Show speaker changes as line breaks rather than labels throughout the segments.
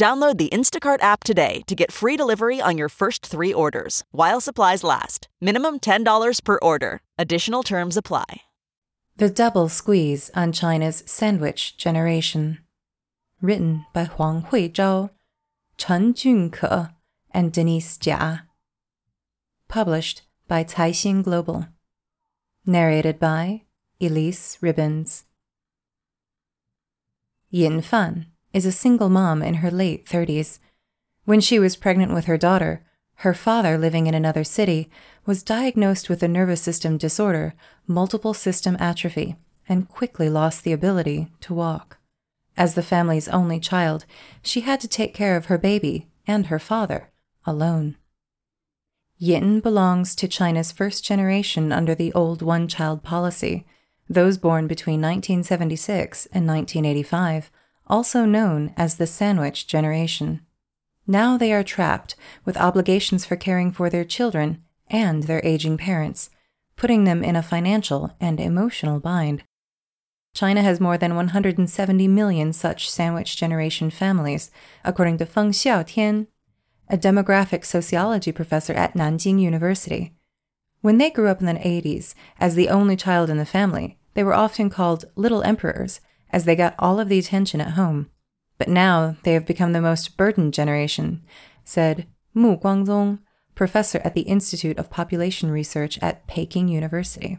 Download the Instacart app today to get free delivery on your first three orders while supplies last. Minimum $10 per order. Additional terms apply.
The Double Squeeze on China's Sandwich Generation. Written by Huang Huizhao, Chen Junke, and Denise Jia. Published by Caixin Global. Narrated by Elyse Ribbons. Yin Fan is a single mom in her late 30s. When she was pregnant with her daughter, her father, living in another city, was diagnosed with a nervous system disorder, multiple system atrophy, and quickly lost the ability to walk. As the family's only child, she had to take care of her baby and her father alone. Yin belongs to China's first generation under the old one child policy, those born between 1976 and 1985 also known as the Sandwich Generation. Now they are trapped with obligations for caring for their children and their aging parents, putting them in a financial and emotional bind. China has more than 170 million such Sandwich Generation families, according to Feng Xiaotian, a demographic sociology professor at Nanjing University. When they grew up in the 80s as the only child in the family, they were often called little emperors as they got all of the attention at home. But now they have become the most burdened generation, said Mu Guangzong, professor at the Institute of Population Research at Peking University.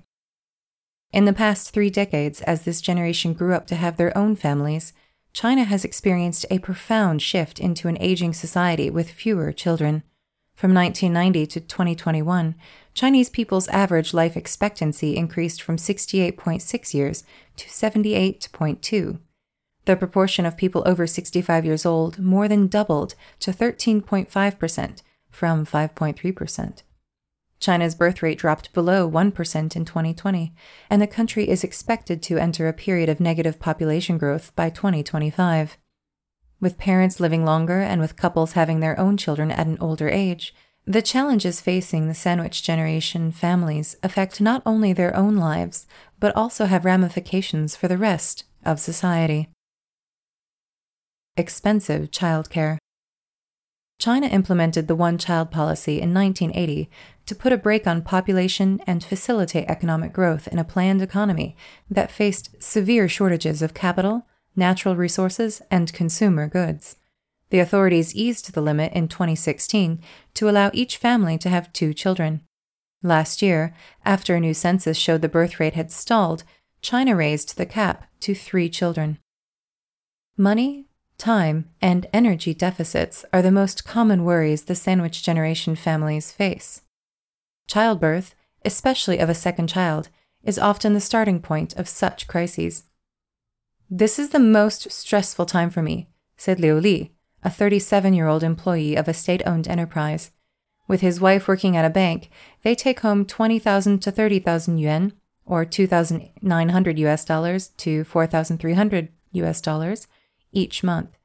In the past three decades, as this generation grew up to have their own families, China has experienced a profound shift into an aging society with fewer children. From 1990 to 2021, Chinese people's average life expectancy increased from 68.6 years to 78.2. The proportion of people over 65 years old more than doubled to 13.5% from 5.3%. China's birth rate dropped below 1% in 2020, and the country is expected to enter a period of negative population growth by 2025. With parents living longer and with couples having their own children at an older age, the challenges facing the sandwich generation families affect not only their own lives, but also have ramifications for the rest of society. Expensive childcare. China implemented the one child policy in 1980 to put a brake on population and facilitate economic growth in a planned economy that faced severe shortages of capital, natural resources, and consumer goods. The authorities eased the limit in 2016 to allow each family to have two children. Last year, after a new census showed the birth rate had stalled, China raised the cap to three children. Money, time, and energy deficits are the most common worries the sandwich generation families face. Childbirth, especially of a second child, is often the starting point of such crises. This is the most stressful time for me, said Liu Li, a 37 year old employee of a state owned enterprise. With his wife working at a bank, they take home 20,000 to 30,000 yuan, or 2,900 US dollars to 4,300 US dollars, each month.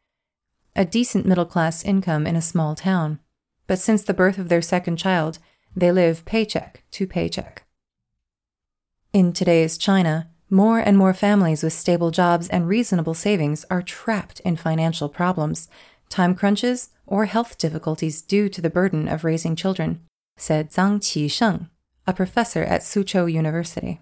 A decent middle class income in a small town. But since the birth of their second child, they live paycheck to paycheck. In today's China, more and more families with stable jobs and reasonable savings are trapped in financial problems time crunches, or health difficulties due to the burden of raising children, said Zhang Qisheng, a professor at Suzhou University.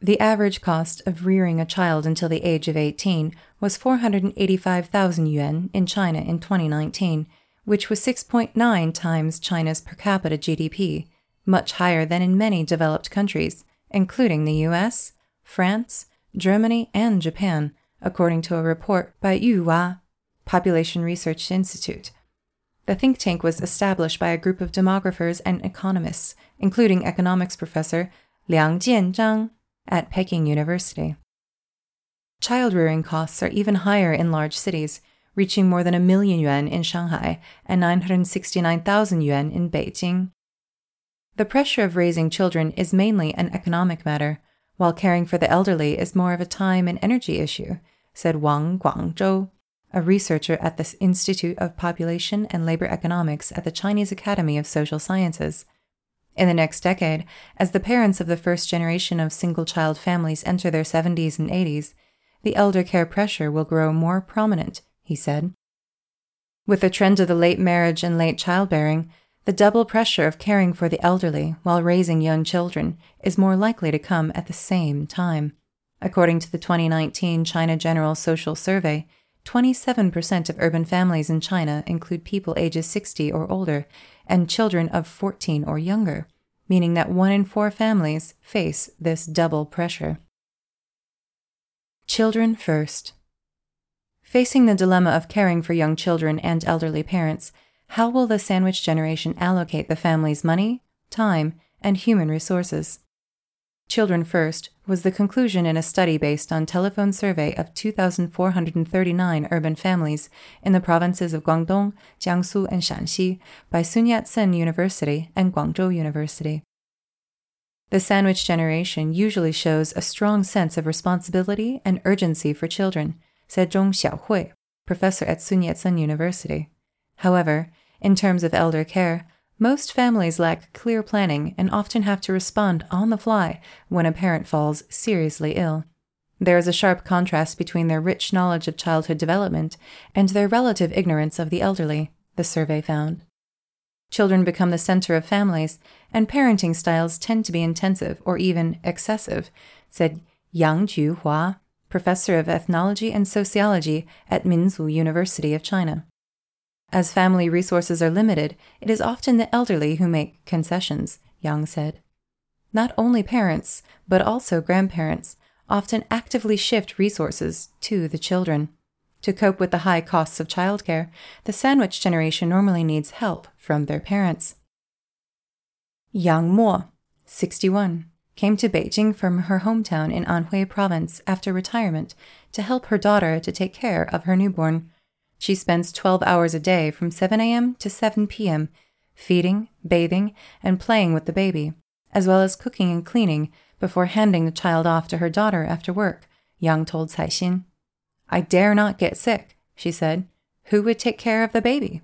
The average cost of rearing a child until the age of 18 was 485,000 yuan in China in 2019, which was 6.9 times China's per capita GDP, much higher than in many developed countries, including the US, France, Germany, and Japan, according to a report by YuWa Population Research Institute. The think tank was established by a group of demographers and economists, including economics professor Liang Jianzhang at Peking University. Child rearing costs are even higher in large cities, reaching more than a million yuan in Shanghai and 969,000 yuan in Beijing. The pressure of raising children is mainly an economic matter, while caring for the elderly is more of a time and energy issue, said Wang Guangzhou, a researcher at the Institute of Population and Labor Economics at the Chinese Academy of Social Sciences. In the next decade, as the parents of the first generation of single child families enter their 70s and 80s, the elder care pressure will grow more prominent, he said. With the trend of the late marriage and late childbearing, the double pressure of caring for the elderly while raising young children is more likely to come at the same time. According to the 2019 China General Social Survey, 27% of urban families in China include people ages 60 or older and children of 14 or younger, meaning that one in four families face this double pressure. Children first. Facing the dilemma of caring for young children and elderly parents, how will the sandwich generation allocate the family's money, time, and human resources? Children First was the conclusion in a study based on telephone survey of 2,439 urban families in the provinces of Guangdong, Jiangsu, and Shanxi by Sun Yat-sen University and Guangzhou University. The sandwich generation usually shows a strong sense of responsibility and urgency for children, said Zhong Xiaohui, professor at Sun Yat-sen University. However, in terms of elder care, most families lack clear planning and often have to respond on the fly when a parent falls seriously ill. There is a sharp contrast between their rich knowledge of childhood development and their relative ignorance of the elderly, the survey found. Children become the center of families, and parenting styles tend to be intensive or even excessive, said Yang Juhua, professor of ethnology and sociology at Minzu University of China. As family resources are limited, it is often the elderly who make concessions, Yang said. Not only parents, but also grandparents, often actively shift resources to the children. To cope with the high costs of childcare, the sandwich generation normally needs help from their parents. Yang Mo, 61, came to Beijing from her hometown in Anhui province after retirement to help her daughter to take care of her newborn. She spends 12 hours a day from 7 a.m. to 7 p.m., feeding, bathing, and playing with the baby, as well as cooking and cleaning before handing the child off to her daughter after work, Yang told Caixin. I dare not get sick, she said. Who would take care of the baby?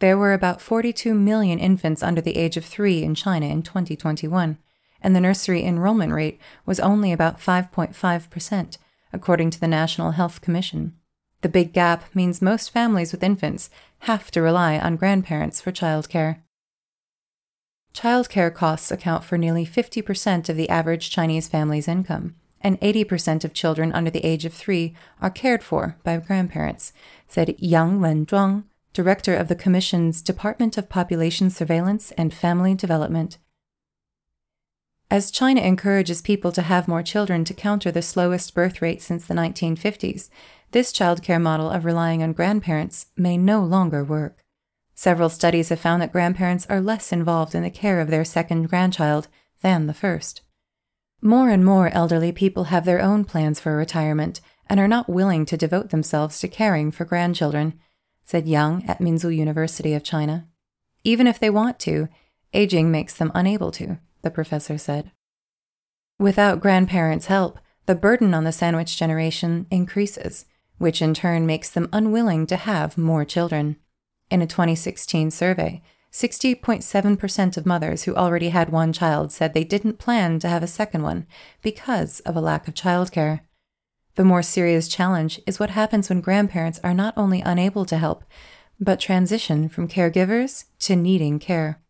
There were about 42 million infants under the age of three in China in 2021, and the nursery enrollment rate was only about 5.5%, according to the National Health Commission. The big gap means most families with infants have to rely on grandparents for childcare. Childcare costs account for nearly 50% of the average Chinese family's income, and 80% of children under the age of three are cared for by grandparents, said Yang Wenzhuang, director of the Commission's Department of Population Surveillance and Family Development. As China encourages people to have more children to counter the slowest birth rate since the 1950s, this childcare model of relying on grandparents may no longer work. Several studies have found that grandparents are less involved in the care of their second grandchild than the first. More and more elderly people have their own plans for retirement and are not willing to devote themselves to caring for grandchildren, said Yang at Minzu University of China. Even if they want to, aging makes them unable to, the professor said. Without grandparents' help, the burden on the sandwich generation increases which in turn makes them unwilling to have more children. In a 2016 survey, 60.7% of mothers who already had one child said they didn't plan to have a second one because of a lack of childcare. The more serious challenge is what happens when grandparents are not only unable to help, but transition from caregivers to needing care.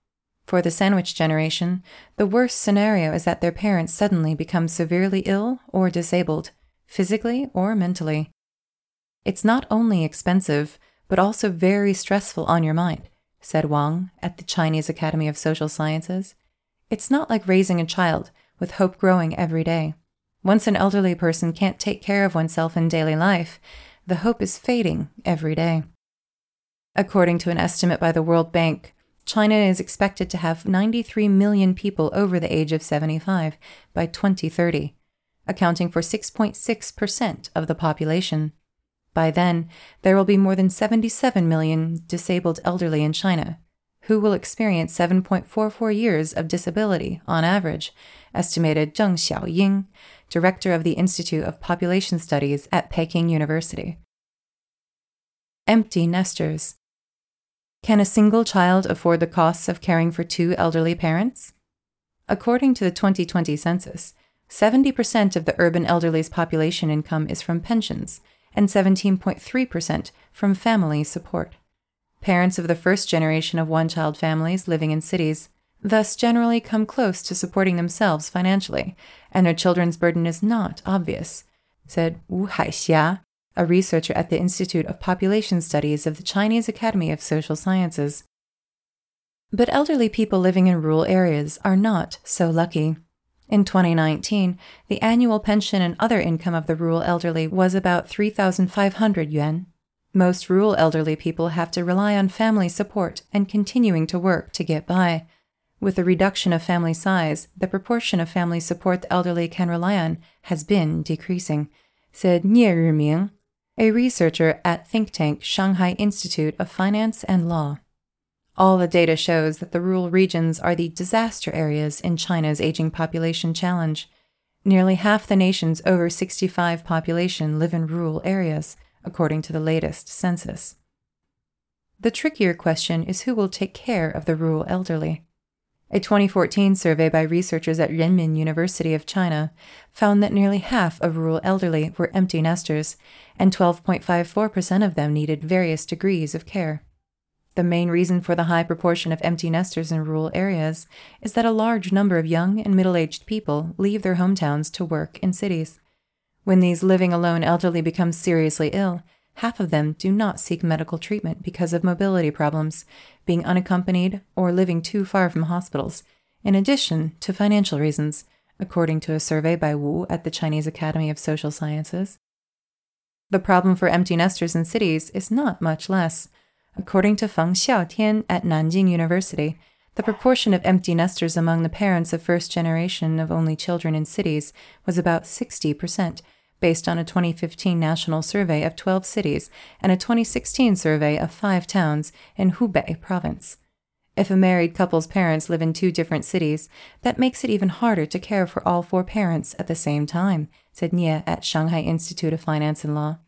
For the sandwich generation, the worst scenario is that their parents suddenly become severely ill or disabled, physically or mentally. It's not only expensive, but also very stressful on your mind, said Wang at the Chinese Academy of Social Sciences. It's not like raising a child, with hope growing every day. Once an elderly person can't take care of oneself in daily life, the hope is fading every day. According to an estimate by the World Bank, China is expected to have 93 million people over the age of 75 by 2030, accounting for 6.6% of the population. By then, there will be more than 77 million disabled elderly in China, who will experience 7.44 years of disability on average, estimated Zheng Xiaoying, director of the Institute of Population Studies at Peking University. Empty nesters. Can a single child afford the costs of caring for two elderly parents? According to the 2020 census, 70% of the urban elderly's population income is from pensions and 17.3% from family support. Parents of the first generation of one child families living in cities thus generally come close to supporting themselves financially, and their children's burden is not obvious, said Wu Haixia, a researcher at the Institute of Population Studies of the Chinese Academy of Social Sciences. But elderly people living in rural areas are not so lucky. In 2019, the annual pension and other income of the rural elderly was about 3,500 yuan. Most rural elderly people have to rely on family support and continuing to work to get by. With the reduction of family size, the proportion of family support the elderly can rely on has been decreasing, said Nie Riming, a researcher at think tank Shanghai Institute of Finance and Law. All the data shows that the rural regions are the disaster areas in China's aging population challenge. Nearly half the nation's over 65 population live in rural areas, according to the latest census. The trickier question is who will take care of the rural elderly. A 2014 survey by researchers at Renmin University of China found that nearly half of rural elderly were empty nesters, and 12.54% of them needed various degrees of care. The main reason for the high proportion of empty nesters in rural areas is that a large number of young and middle aged people leave their hometowns to work in cities. When these living alone elderly become seriously ill, half of them do not seek medical treatment because of mobility problems, being unaccompanied, or living too far from hospitals, in addition to financial reasons, according to a survey by Wu at the Chinese Academy of Social Sciences. The problem for empty nesters in cities is not much less. According to Feng Xiaotian at Nanjing University, the proportion of empty nesters among the parents of first generation of only children in cities was about 60%, based on a 2015 national survey of 12 cities and a 2016 survey of five towns in Hubei province. If a married couple's parents live in two different cities, that makes it even harder to care for all four parents at the same time, said Nie at Shanghai Institute of Finance and Law.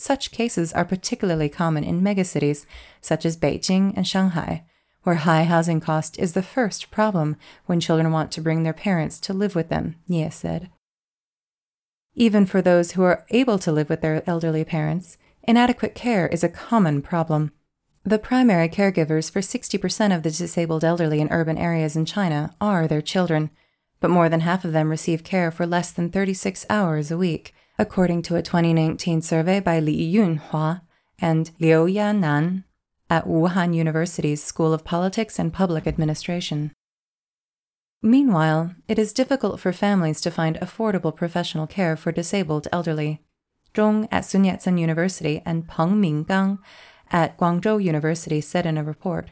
Such cases are particularly common in megacities such as Beijing and Shanghai, where high housing cost is the first problem when children want to bring their parents to live with them, Nie said. Even for those who are able to live with their elderly parents, inadequate care is a common problem. The primary caregivers for 60% of the disabled elderly in urban areas in China are their children, but more than half of them receive care for less than 36 hours a week, according to a 2019 survey by Li Yunhua and Liu Yanan at Wuhan University's School of Politics and Public Administration. Meanwhile, it is difficult for families to find affordable professional care for disabled elderly. Zhong at Sun Yat-sen University and Peng Minggang at Guangzhou University said in a report.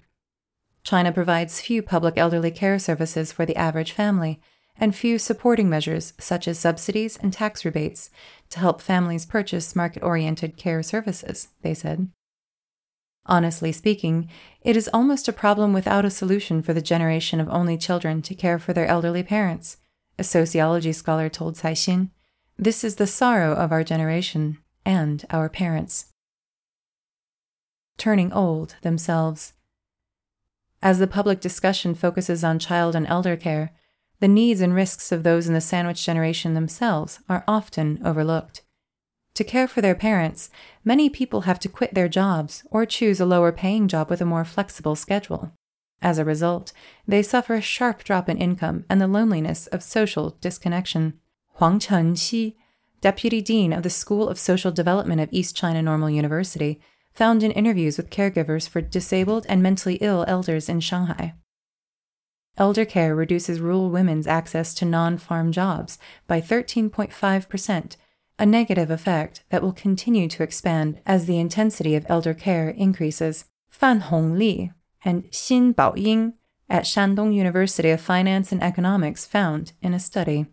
China provides few public elderly care services for the average family and few supporting measures such as subsidies and tax rebates to help families purchase market oriented care services, they said. Honestly speaking, it is almost a problem without a solution for the generation of only children to care for their elderly parents, a sociology scholar told Caixin. This is the sorrow of our generation and our parents. Turning old themselves. As the public discussion focuses on child and elder care, the needs and risks of those in the sandwich generation themselves are often overlooked. To care for their parents, many people have to quit their jobs or choose a lower paying job with a more flexible schedule. As a result, they suffer a sharp drop in income and the loneliness of social disconnection. Huang Chenxi, deputy dean of the School of Social Development of East China Normal University, found in interviews with caregivers for disabled and mentally ill elders in Shanghai. Elder care reduces rural women's access to non farm jobs by 13.5% a negative effect that will continue to expand as the intensity of elder care increases. Fan Hongli and Xin Baoying at Shandong University of Finance and Economics found in a study.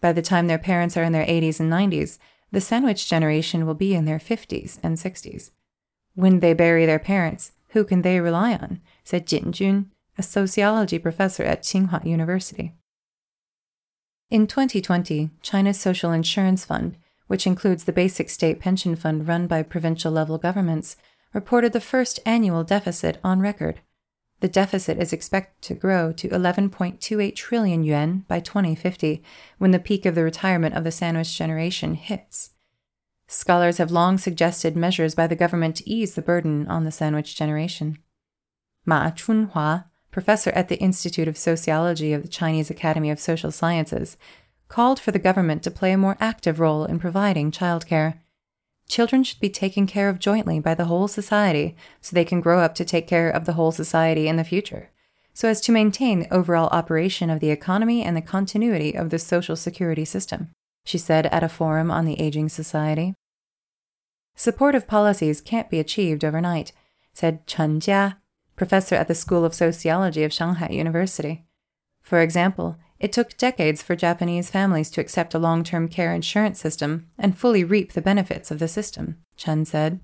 By the time their parents are in their 80s and 90s, the sandwich generation will be in their 50s and 60s. When they bury their parents, who can they rely on? said Jin Jun, a sociology professor at Tsinghua University. In 2020, China's Social Insurance Fund, which includes the basic state pension fund run by provincial level governments, reported the first annual deficit on record. The deficit is expected to grow to 11.28 trillion yuan by 2050, when the peak of the retirement of the sandwich generation hits. Scholars have long suggested measures by the government to ease the burden on the sandwich generation. Ma Chunhua, professor at the Institute of Sociology of the Chinese Academy of Social Sciences, called for the government to play a more active role in providing childcare. Children should be taken care of jointly by the whole society so they can grow up to take care of the whole society in the future, so as to maintain the overall operation of the economy and the continuity of the social security system, she said at a forum on the Aging Society. Supportive policies can't be achieved overnight, said Chen Jia, professor at the School of Sociology of Shanghai University. For example, it took decades for Japanese families to accept a long term care insurance system and fully reap the benefits of the system, Chen said.